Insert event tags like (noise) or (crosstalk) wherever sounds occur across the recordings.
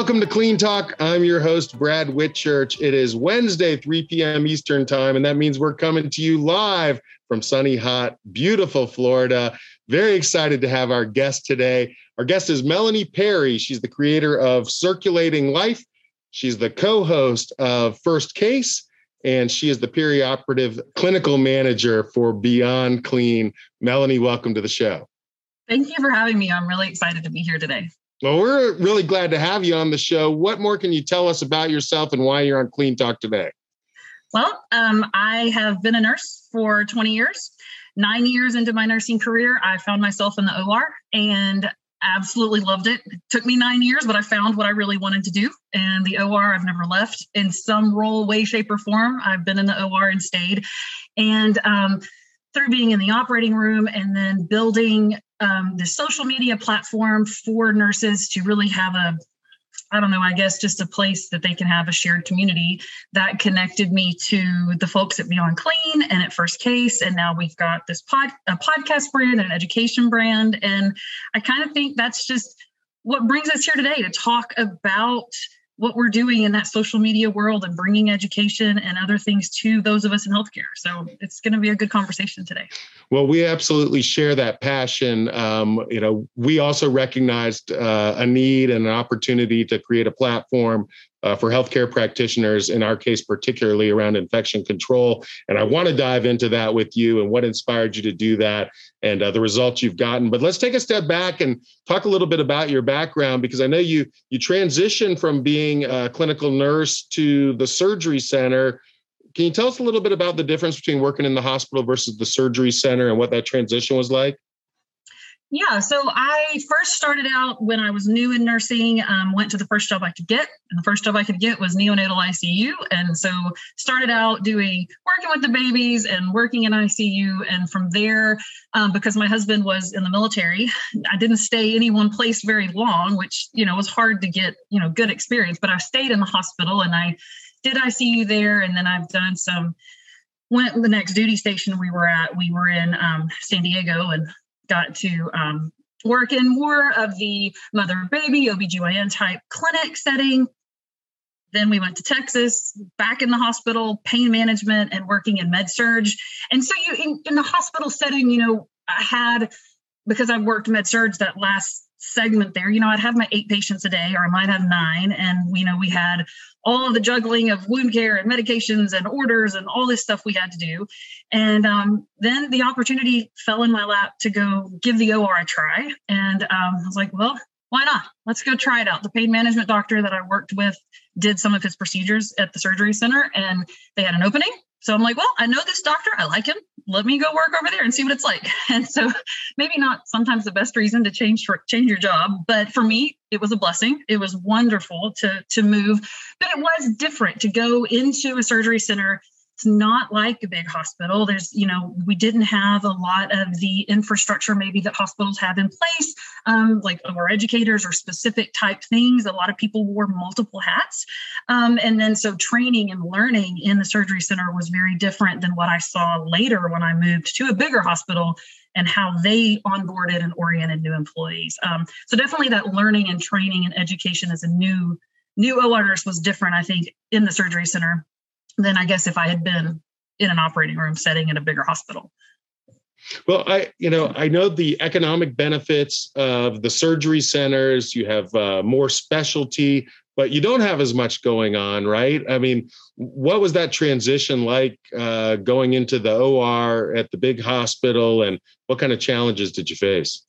welcome to Clean Talk. I'm your host, Brad Whitchurch. It is Wednesday, 3 p.m. Eastern Time, and that means we're coming to you live from sunny, hot, beautiful Florida. Very excited to have our guest today. Our guest is Melanie Perry. She's the creator of Circulating Life. She's the co host of First Case, and she is the perioperative clinical manager for Beyond Clean. Melanie, welcome to the show. Thank you for having me. I'm really excited to be here today. Well, we're really glad to have you on the show. What more can you tell us about yourself and why you're on Clean Talk today? Well, um, I have been a nurse for 20 years. Nine years into my nursing career, I found myself in the OR and absolutely loved it. It took me nine years, but I found what I really wanted to do. And the OR, I've never left in some role, way, shape, or form. I've been in the OR and stayed. And um, through being in the operating room and then building um, the social media platform for nurses to really have a I don't know, I guess just a place that they can have a shared community that connected me to the folks at Beyond Clean and at First Case. And now we've got this pod, a podcast brand and an education brand. And I kind of think that's just what brings us here today to talk about what we're doing in that social media world and bringing education and other things to those of us in healthcare. So it's going to be a good conversation today. Well, we absolutely share that passion. Um, you know, we also recognized uh, a need and an opportunity to create a platform uh, for healthcare practitioners, in our case, particularly around infection control. And I want to dive into that with you and what inspired you to do that and uh, the results you've gotten. But let's take a step back and talk a little bit about your background because I know you you transitioned from being a clinical nurse to the surgery center. Can you tell us a little bit about the difference between working in the hospital versus the surgery center and what that transition was like? Yeah, so I first started out when I was new in nursing, um, went to the first job I could get. And the first job I could get was neonatal ICU. And so started out doing working with the babies and working in ICU. And from there, um, because my husband was in the military, I didn't stay any one place very long, which, you know, was hard to get, you know, good experience. But I stayed in the hospital and I did ICU there. And then I've done some went the next duty station we were at we were in um, san diego and got to um, work in more of the mother baby OBGYN type clinic setting. Then we went to Texas, back in the hospital, pain management and working in med surg. And so you in, in the hospital setting, you know, I had because I worked med surg that last segment there, you know, I'd have my eight patients a day, or I might have nine. And, you know, we had all the juggling of wound care and medications and orders and all this stuff we had to do. And um, then the opportunity fell in my lap to go give the OR a try. And um, I was like, well, why not? Let's go try it out. The pain management doctor that I worked with did some of his procedures at the surgery center and they had an opening. So I'm like, well, I know this doctor. I like him. Let me go work over there and see what it's like. (laughs) And so maybe not sometimes the best reason to change for, change your job, but for me, it was a blessing. It was wonderful to to move, but it was different to go into a surgery center it's not like a big hospital. There's, you know, we didn't have a lot of the infrastructure maybe that hospitals have in place, um, like our educators or specific type things. A lot of people wore multiple hats. Um, and then so training and learning in the surgery center was very different than what I saw later when I moved to a bigger hospital and how they onboarded and oriented new employees. Um, so definitely that learning and training and education as a new new OR nurse was different, I think, in the surgery center than I guess if I had been in an operating room setting in a bigger hospital. Well, I you know I know the economic benefits of the surgery centers. You have uh, more specialty, but you don't have as much going on, right? I mean, what was that transition like uh, going into the OR at the big hospital, and what kind of challenges did you face?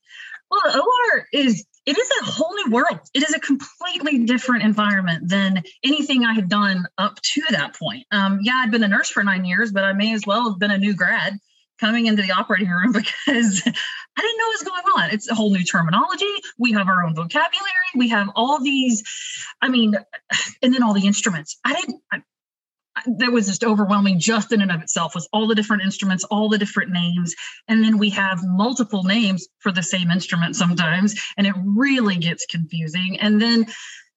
Well, the OR is it is a whole new world. It is a completely different environment than anything I had done up to that point. Um, yeah, I'd been a nurse for nine years, but I may as well have been a new grad coming into the operating room (laughs) because I didn't know what was going on. It's a whole new terminology. We have our own vocabulary. We have all these, I mean, and then all the instruments. I didn't, that was just overwhelming just in and of itself with all the different instruments all the different names and then we have multiple names for the same instrument sometimes and it really gets confusing and then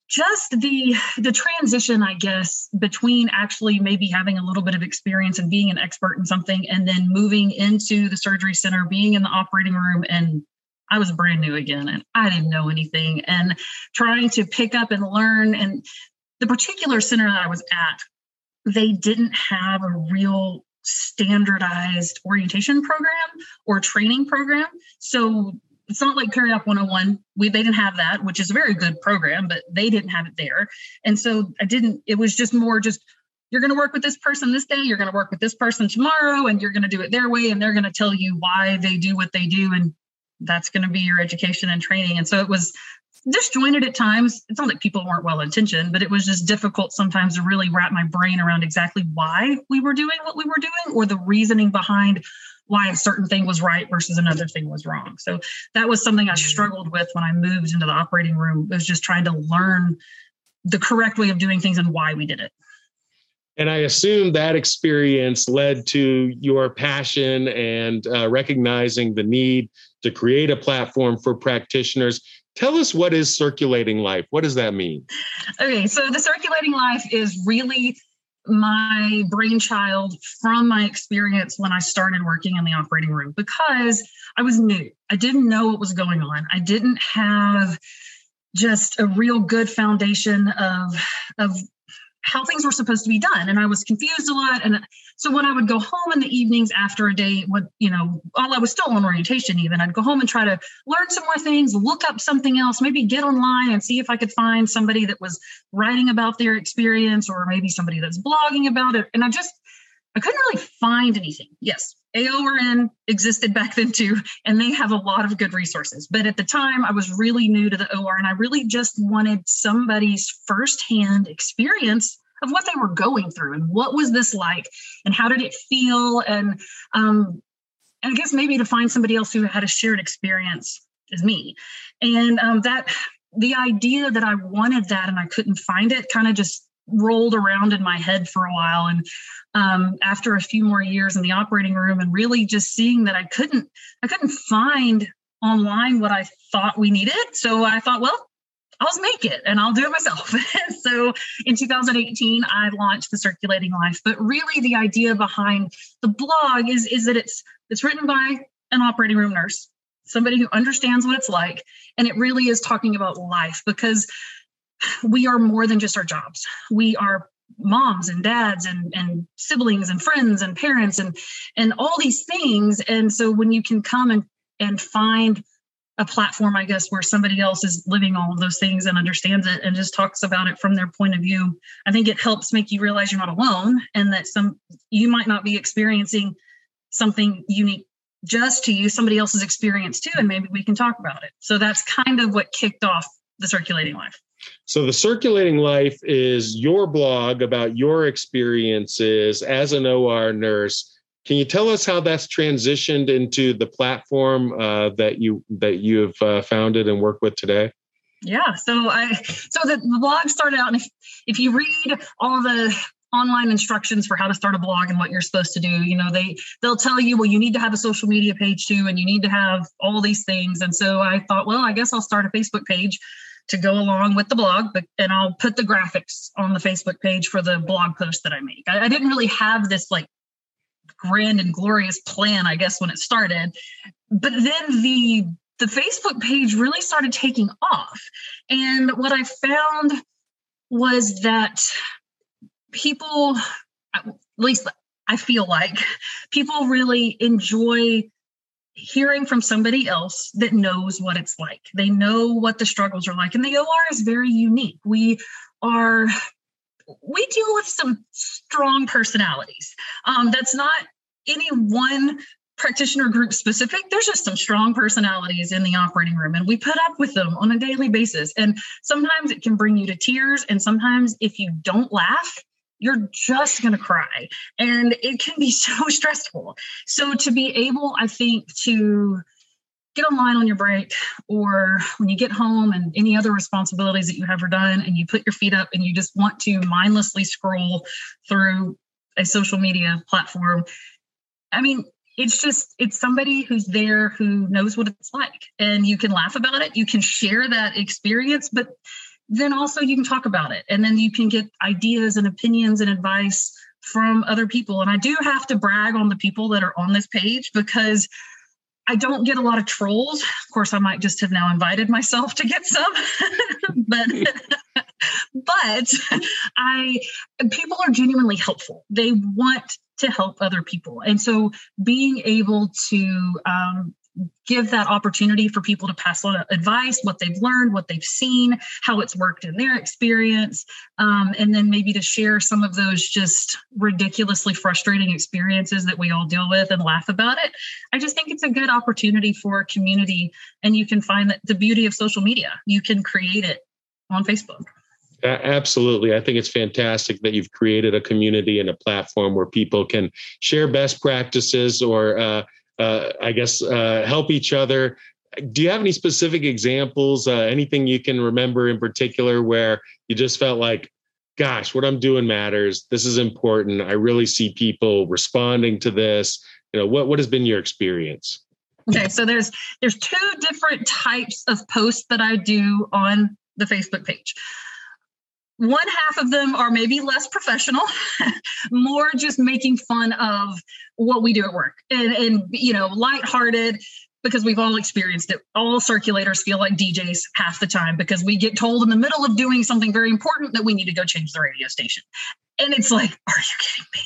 just the the transition i guess between actually maybe having a little bit of experience and being an expert in something and then moving into the surgery center being in the operating room and I was brand new again and I didn't know anything. And trying to pick up and learn. And the particular center that I was at, they didn't have a real standardized orientation program or training program. So it's not like Periop 101. We they didn't have that, which is a very good program, but they didn't have it there. And so I didn't, it was just more just you're going to work with this person this day, you're going to work with this person tomorrow, and you're going to do it their way, and they're going to tell you why they do what they do. And that's going to be your education and training. And so it was disjointed at times. It's not that people weren't well intentioned, but it was just difficult sometimes to really wrap my brain around exactly why we were doing what we were doing or the reasoning behind why a certain thing was right versus another thing was wrong. So that was something I struggled with when I moved into the operating room. It was just trying to learn the correct way of doing things and why we did it. And I assume that experience led to your passion and uh, recognizing the need to create a platform for practitioners. Tell us what is circulating life? What does that mean? Okay, so the circulating life is really my brainchild from my experience when I started working in the operating room because I was new. I didn't know what was going on. I didn't have just a real good foundation of of how things were supposed to be done. And i was confused a lot. And so when i would go home in the evenings after a day what you know while i was still on orientation even i'd go home and try to learn some more things look up something else maybe get online and see if i could find somebody that was writing about their experience or maybe somebody that's blogging about it. And i just i couldn't really find anything. Yes AORN existed back then too, and they have a lot of good resources. But at the time, I was really new to the OR, and I really just wanted somebody's firsthand experience of what they were going through and what was this like, and how did it feel, and um, and I guess maybe to find somebody else who had a shared experience as me, and um, that the idea that I wanted that and I couldn't find it kind of just rolled around in my head for a while. And um, after a few more years in the operating room and really just seeing that i couldn't i couldn't find online what i thought we needed. So i thought well i'll make it and i'll do it myself. (laughs) So in 2018 i launched the circulating life. But really the idea behind the blog is is that it's it's written by an operating room nurse somebody who understands what it's like. And it really is talking about life because we are more than just our jobs. We are moms and dads and, and siblings and friends and parents and and all these things. And so when you can come and, and find a platform, I guess, where somebody else is living all of those things and understands it and just talks about it from their point of view, I think it helps make you realize you're not alone and that some you might not be experiencing something unique just to you, somebody else's experience too, and maybe we can talk about it. So that's kind of what kicked off the circulating life. So, the Circulating Life is your blog about your experiences as an OR nurse. Can you tell us how that's transitioned into the platform uh, that you that you've uh, founded and work with today? Yeah, so I so the, the blog started out, and if if you read all the online instructions for how to start a blog and what you're supposed to do you know they they'll tell you well you need to have a social media page too and you need to have all these things and so i thought well i guess i'll start a facebook page to go along with the blog, but and I'll put the graphics on the Facebook page for the blog post that I make. I, I didn't really have this like grand and glorious plan, I guess, when it started. But then the the Facebook page really started taking off. And what I found was that people, at least I feel like, people really enjoy hearing from somebody else that knows what it's like. They know what the struggles are like. And the OR is very unique. We are we deal with some strong personalities. Um, that's not any one practitioner group specific. There's just some strong personalities in the operating room, and we put up with them on a daily basis. And sometimes it can bring you to tears. And sometimes if you don't laugh, you're just going to cry and it can be (laughs) so stressful. So to be able i think to get online on your break or when you get home and any other responsibilities that you have are done and you put your feet up and you just want to mindlessly scroll through a social media platform i mean it's just it's somebody who's there who knows what it's like and you can laugh about it you can share that experience but then also you can talk about it and then you can get ideas and opinions and advice from other people. And I do have to brag on the people that are on this page because I don't get a lot of trolls. Of course, I might just have now invited myself to get some, (laughs) but (laughs) but I people are genuinely helpful. They want to help other people, and so being able to um, give that opportunity for people to pass on advice, what they've learned, what they've seen, how it's worked in their experience, um, and then maybe to share some of those just ridiculously frustrating experiences that we all deal with and laugh about it. I just think it's a good opportunity for a community, and you can find that the beauty of social media. You can create it on Facebook. Absolutely. I think it's fantastic that you've created a community and a platform where people can share best practices or uh, uh, I guess, uh, help each other. Do you have any specific examples? Uh, anything you can remember in particular where you just felt like, gosh, what I'm doing matters. This is important. I really see people responding to this. You know, what what has been your experience? Okay, so there's there's two different types of posts that I do on the Facebook page one half of them are maybe less professional (laughs) more just making fun of what we do at work and, and you know lighthearted because we've all experienced it. All circulators feel like djs half the time because we get told in the middle of doing something very important that we need to go change the radio station. And it's like are you kidding me?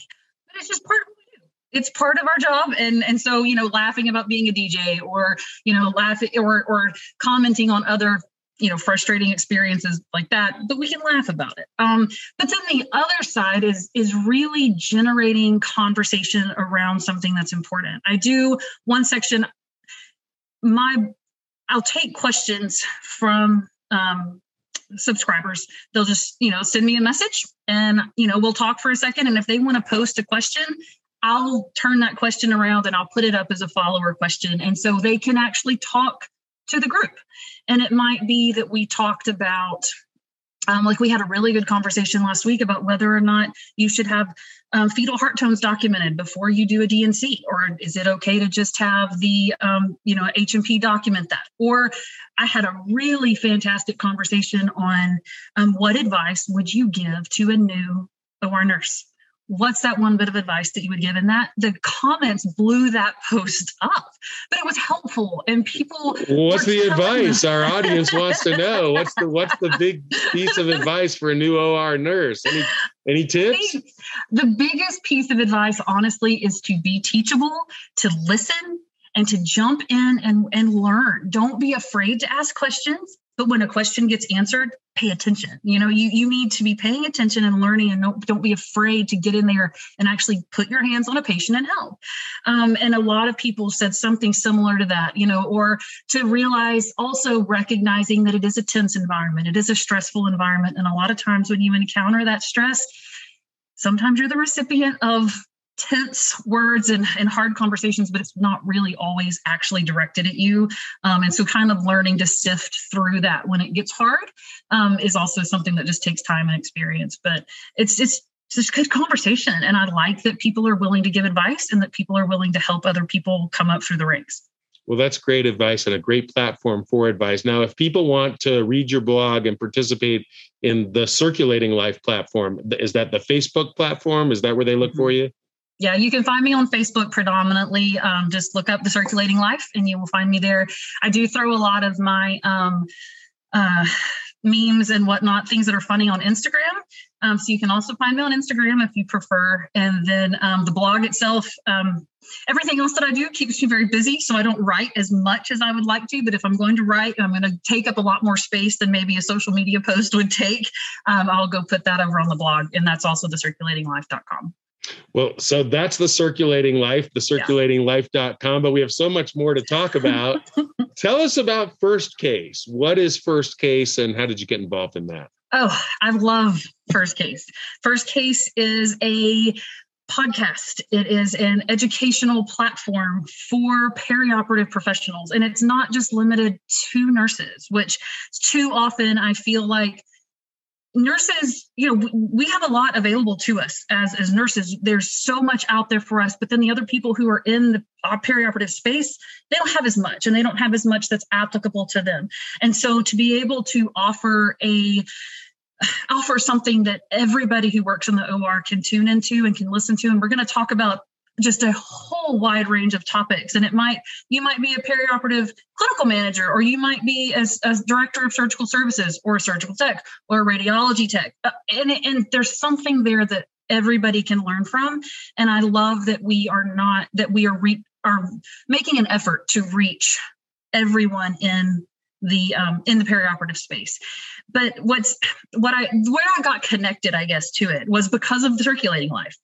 But it's just part of what we do. It's part of our job. And and so you know laughing about being a dj or you know laughing or or commenting on other you know frustrating experiences like that but we can laugh about it. Um, but then the other side is is really generating conversation around something that's important. I do one section my i'll take questions from um, subscribers. They'll just you know send me a message and you know we'll talk for a second. And if they want to post a question i'll turn that question around and i'll put it up as a follower question. And so they can actually talk to the group. And it might be that we talked about, um, like we had a really good conversation last week about whether or not you should have um, fetal heart tones documented before you do a D&C, or is it okay to just have the, um, you know, H&P document that? Or I had a really fantastic conversation on um, what advice would you give to a new OR nurse? What's that one bit of advice that you would give? And that the comments blew that post up but it was helpful. And people what's the advice? (laughs) Our audience wants to know. What's the what's the big piece of advice for a new or nurse? Any any tips? The biggest piece of advice honestly is to be teachable to listen and to jump in and, and learn. Don't be afraid to ask questions but when a question gets answered pay attention. You know you you need to be paying attention and learning and don't, don't be afraid to get in there and actually put your hands on a patient and help. Um, and a lot of people said something similar to that you know or to realize also recognizing that it is a tense environment. It is a stressful environment. And a lot of times when you encounter that stress sometimes you're the recipient of tense words and, and hard conversations, but it's not really always actually directed at you. Um, and so, kind of learning to sift through that when it gets hard um, is also something that just takes time and experience. But it's it's just good conversation, and I like that people are willing to give advice and that people are willing to help other people come up through the ranks. Well, that's great advice and a great platform for advice. Now, if people want to read your blog and participate in the Circulating Life platform, is that the Facebook platform? Is that where they look mm-hmm. for you? Yeah, you can find me on Facebook predominantly. Um, just look up the Circulating Life, and you will find me there. I do throw a lot of my um, uh, memes and whatnot, things that are funny on Instagram. Um, so you can also find me on Instagram if you prefer. And then um, the blog itself, um, everything else that I do keeps me very busy. So I don't write as much as I would like to. But if I'm going to write, I'm going to take up a lot more space than maybe a social media post would take. Um, I'll go put that over on the blog. And that's also the circulatinglife.com. Well, so that's the circulating life, the circulatinglife.com, but we have so much more to talk about. (laughs) Tell us about First Case. What is First Case and how did you get involved in that? Oh, I love First Case. First Case is a podcast. It is an educational platform for perioperative professionals. And it's not just limited to nurses, which too often I feel like nurses you know we have a lot available to us as as nurses. There's so much out there for us but then the other people who are in the perioperative space they don't have as much and they don't have as much that's applicable to them. And so to be able to offer a offer something that everybody who works in the OR can tune into and can listen to and we're going to talk about just a whole wide range of topics. And it might you might be a perioperative clinical manager or you might be as, as director of surgical services or a surgical tech or a radiology tech. Uh, and, and there's something there that everybody can learn from. And i love that we are not that we are re- are making an effort to reach everyone in the um, in the perioperative space. But what's what i where i got connected i guess to it was because of the circulating life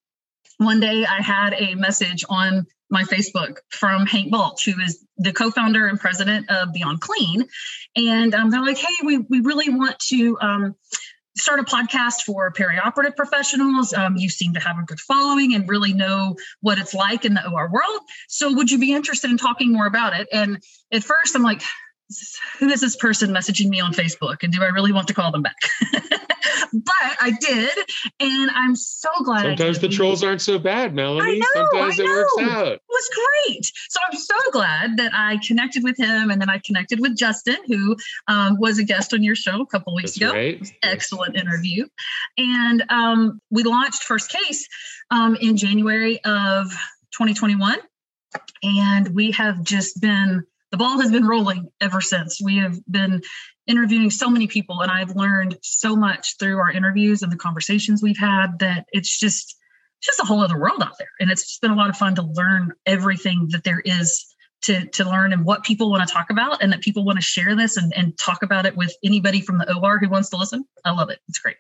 one day I had a message on my Facebook from Hank Balch, who is the co-founder and president of Beyond Clean. And um, they're like, hey, we, we really want to um, start a podcast for perioperative professionals. Um, you seem to have a good following and really know what it's like in the OR world. So would you be interested in talking more about it? And at first I'm like, who is (laughs) this person messaging me on Facebook and do I really want to call them back? (laughs) but I did, and I'm so glad. Sometimes the trolls aren't so bad, Melanie. I Know, Sometimes it works out. It was great. So I'm so glad that I connected with him, and then I connected with Justin, who um, was a guest on your show a couple weeks That's ago. Right. Excellent interview, and um, we launched First Case um, in January of 2021, and we have just been the ball has been rolling ever since. We have been interviewing so many people, and I've learned so much through our interviews and the conversations we've had that it's just just a whole other world out there. And it's just been a lot of fun to learn everything that there is to, to learn and what people want to talk about and that people want to share this and, and talk about it with anybody from the OR who wants to listen. I love it. It's great.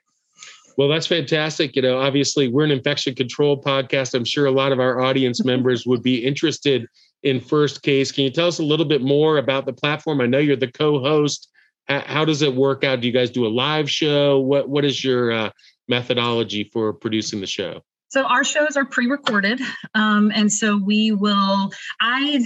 Well, that's fantastic. You know, obviously, we're an infection control podcast. I'm sure a lot of our audience members would be interested in First Case. Can you tell us a little bit more about the platform? I know you're the co-host. How does it work out? Do you guys do a live show? What What is your uh, methodology for producing the show? So our shows are pre-recorded, um, and so we will. I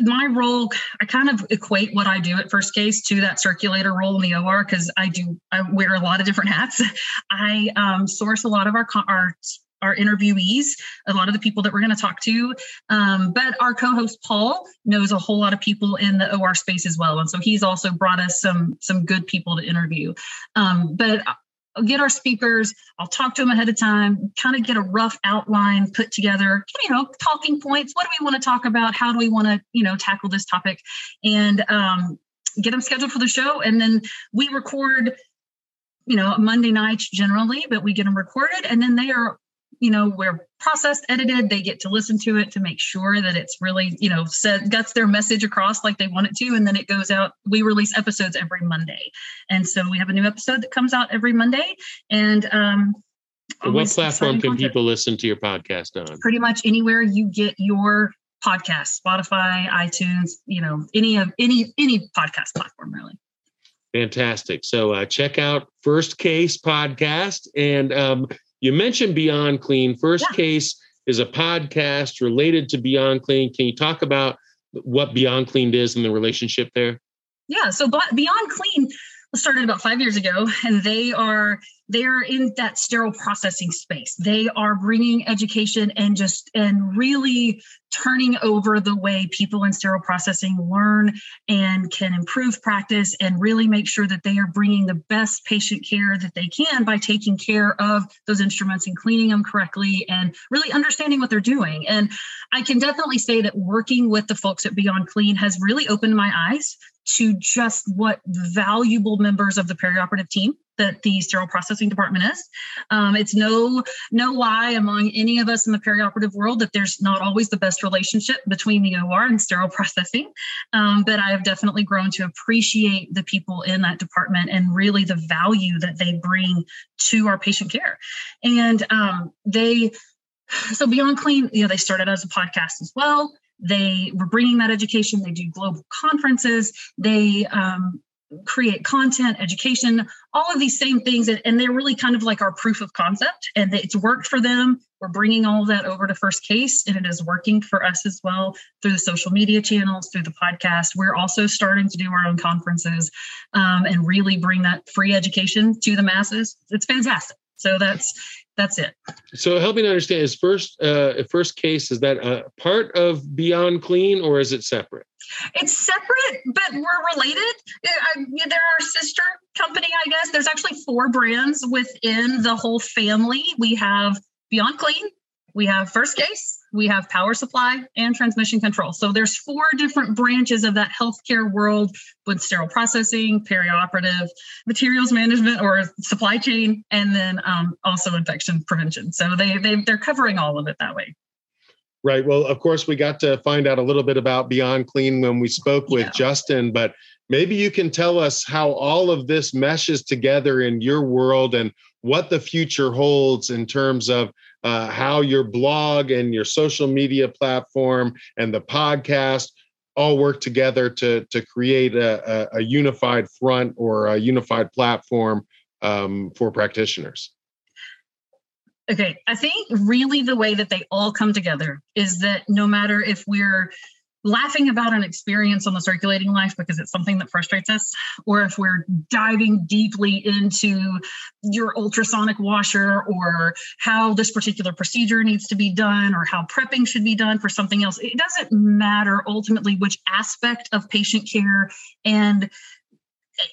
my role i kind of equate what i do at first case to that circulator role in the or because i do i wear a lot of different hats (laughs) i um, source a lot of our our our interviewees, a lot of the people that we're going to talk to. Um, but our co-host Paul knows a whole lot of people in the OR space as well, and so he's also brought us some some good people to interview. Um, but I'll get our speakers. I'll talk to them ahead of time, kind of get a rough outline put together. You know, talking points. What do we want to talk about? How do we want to you know tackle this topic? And um, get them scheduled for the show, and then we record you know monday nights generally but we get them recorded and then they are you know we're processed edited they get to listen to it to make sure that it's really you know said gets their message across like they want it to and then it goes out we release episodes every monday. And so we have a new episode that comes out every monday and um what platform can content. people listen to your podcast on? Pretty much anywhere you get your podcast spotify itunes you know any of any any podcast platform really. Fantastic. So uh, check out first case podcast and um, you mentioned Beyond Clean. First yeah. Case is a podcast related to Beyond Clean. Can you talk about what Beyond Clean is and the relationship there? Yeah, so Beyond Clean started about five years ago, and they are they're in that sterile processing space. They are bringing education and just and really turning over the way people in sterile processing learn and can improve practice and really make sure that they are bringing the best patient care that they can by taking care of those instruments and cleaning them correctly and really understanding what they're doing. And I can definitely say that working with the folks at Beyond Clean has really opened my eyes to just what valuable members of the perioperative team that the sterile processing department is. Um, it's no no lie among any of us in the perioperative world that there's not always the best relationship between the OR and sterile processing. Um, but I have definitely grown to appreciate the people in that department and really the value that they bring to our patient care. And um, they so Beyond Clean, you know, they started as a podcast as well. They were bringing that education. They do global conferences. They um, create content, education, all of these same things. And they're really kind of like our proof of concept. And it's worked for them. We're bringing all of that over to First Case, and it is working for us as well through the social media channels, through the podcast. We're also starting to do our own conferences um, and really bring that free education to the masses. It's fantastic. So that's that's it. So help me understand: is first uh, first case is that a part of Beyond Clean or is it separate? It's separate, but we're related. I, they're our sister company, I guess. There's actually four brands within the whole family. We have Beyond Clean, we have First Case, we have power supply and transmission control. So there's four different branches of that healthcare world with sterile processing, perioperative, materials management or supply chain, and then um, also infection prevention. So they, they they're covering all of it that way. Right. Well, of course, we got to find out a little bit about Beyond Clean when we spoke with yeah. Justin, but maybe you can tell us how all of this meshes together in your world and what the future holds in terms of uh, how your blog and your social media platform and the podcast all work together to to create a, a, a unified front or a unified platform um, for practitioners. Okay, I think really the way that they all come together is that no matter if we're laughing about an experience on the circulating life because it's something that frustrates us, or if we're diving deeply into your ultrasonic washer or how this particular procedure needs to be done or how prepping should be done for something else, it doesn't matter ultimately which aspect of patient care and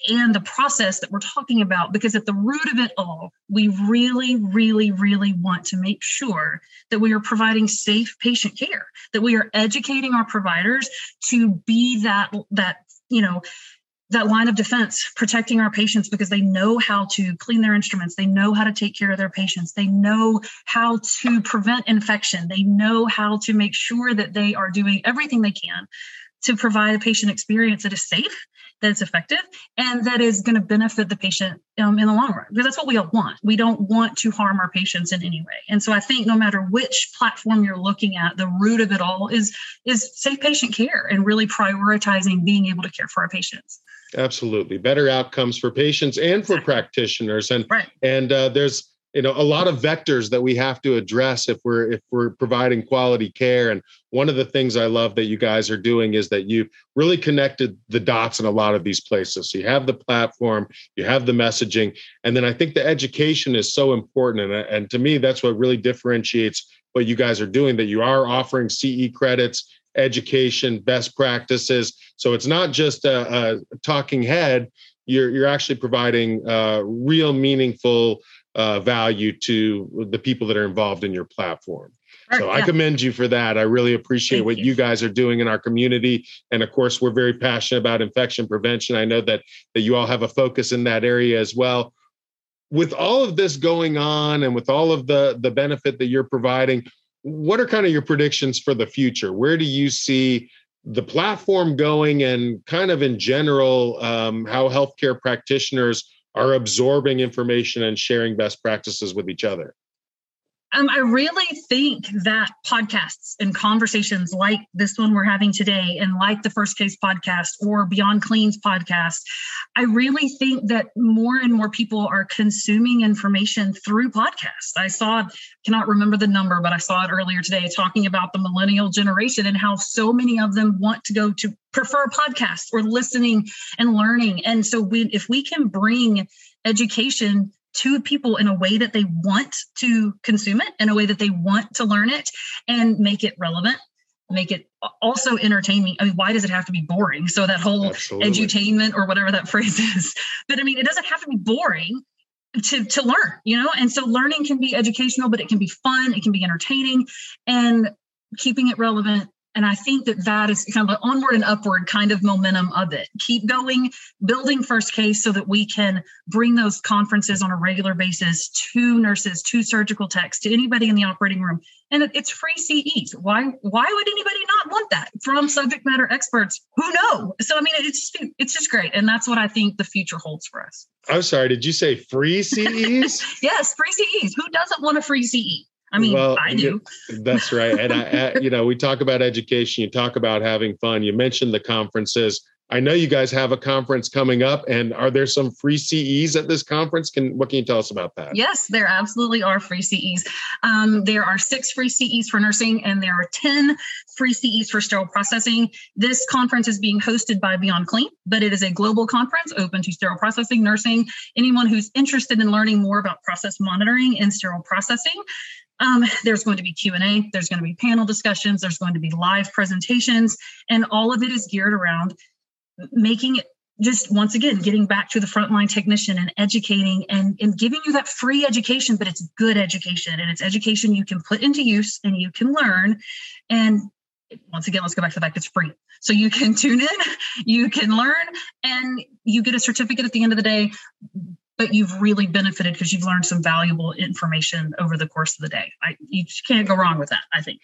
and the process that we're talking about because at the root of it all we really really really want to make sure that we are providing safe patient care that we are educating our providers to be that that you know that line of defense protecting our patients because they know how to clean their instruments they know how to take care of their patients they know how to prevent infection they know how to make sure that they are doing everything they can to provide a patient experience that is safe that is effective and that is going to benefit the patient um, in the long run because that's what we all want. We don't want to harm our patients in any way. And so i think no matter which platform you're looking at the root of it all is is safe patient care and really prioritizing being able to care for our patients. Absolutely. Better outcomes for patients and for exactly. practitioners. And right. and uh, there's you know a lot of vectors that we have to address if we're if we're providing quality care. And one of the things i love that you guys are doing is that you've really connected the dots in a lot of these places. So you have the platform you have the messaging and then i think the education is so important. And, and to me that's what really differentiates what you guys are doing that you are offering ce credits education best practices. So it's not just a, a talking head. You're you're actually providing uh, real meaningful uh, value to the people that are involved in your platform. So yeah. I commend you for that. I really appreciate Thank what you. you. guys are doing in our community, and of course, we're very passionate about infection prevention. I know that that you all have a focus in that area as well. With all of this going on, and with all of the the benefit that you're providing, what are kind of your predictions for the future? Where do you see the platform going, and kind of in general, um, how healthcare practitioners are absorbing information and sharing best practices with each other? Um, I really think that podcasts and conversations like this one we're having today, and like the First Case podcast or Beyond Clean's podcast, I really think that more and more people are consuming information through podcasts. I saw, cannot remember the number, but I saw it earlier today talking about the millennial generation and how so many of them want to go to prefer podcasts or listening and learning. And so, we, if we can bring education to people in a way that they want to consume it, in a way that they want to learn it, and make it relevant, make it also entertaining. I mean, why does it have to be boring? So that whole Absolutely. edutainment or whatever that (laughs) phrase is. But I mean, it doesn't have to be boring to to learn, you know. And so learning can be educational, but it can be fun, it can be entertaining, and keeping it relevant and I think that that is kind of an onward and upward kind of momentum of it. Keep going, building first case so that we can bring those conferences on a regular basis to nurses, to surgical techs, to anybody in the operating room. And it's free CEs. Why why would anybody not want that from subject matter experts who know? So I mean it's just, it's just great. And that's what I think the future holds for us. I'm sorry, did you say free CEs? (laughs) yes, free CEs. Who doesn't want a free CE? I mean, well, I do. (laughs) that's right. And I, you know, we talk about education. You talk about having fun. You mentioned the conferences. I know you guys have a conference coming up, and are there some free CEs at this conference? Can what can you tell us about that? Yes, there absolutely are free CEs. Um, there are six free CEs for nursing, and there are ten free CEs for sterile processing. This conference is being hosted by Beyond Clean, but it is a global conference open to sterile processing, nursing. Anyone who's interested in learning more about process monitoring and sterile processing um, there's going to be q&a there's going to be panel discussions there's going to be live presentations and all of it is geared around making it just once again getting back to the frontline technician and educating and, and giving you that free education but it's good education and it's education you can put into use and you can learn. And once again let's go back to the fact it's free. So you can (laughs) tune in you can learn and you get a certificate at the end of the day but you've really benefited because you've learned some valuable information over the course of the day I, you can't go wrong with that i think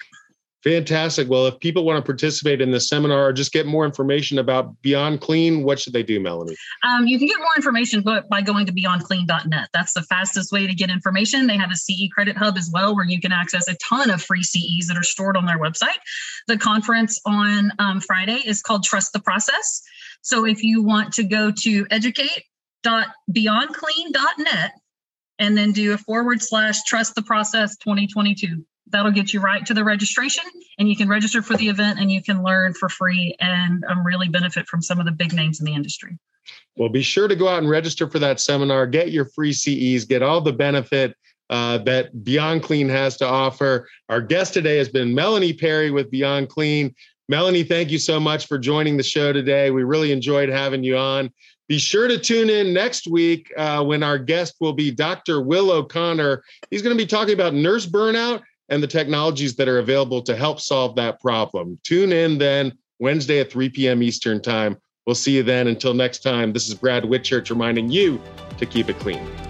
Fantastic. Well, if people want to participate in the seminar or just get more information about Beyond Clean, what should they do, Melanie? Um, you can get more information by going to beyondclean.net. That's the fastest way to get information. They have a CE credit hub as well, where you can access a ton of free CEs that are stored on their website. The conference on um, Friday is called Trust the Process. So if you want to go to educate.beyondclean.net and then do a forward slash trust the process 2022 that'll get you right to the registration and you can register for the event and you can learn for free and um, really benefit from some of the big names in the industry. Well be sure to go out and register for that seminar. Get your free ces get all the benefit uh, that beyond clean has to offer. Our guest today has been melanie perry with beyond clean. Melanie thank you so much for joining the show today. We really enjoyed having you on be sure to tune in next week uh, when our guest will be Dr. Will O'Connor. He's going to be talking about nurse burnout and the technologies that are available to help solve that problem. Tune in then Wednesday at 3 p.m. Eastern Time. We'll see you then. Until next time, this is Brad Whitchurch reminding you to keep it clean.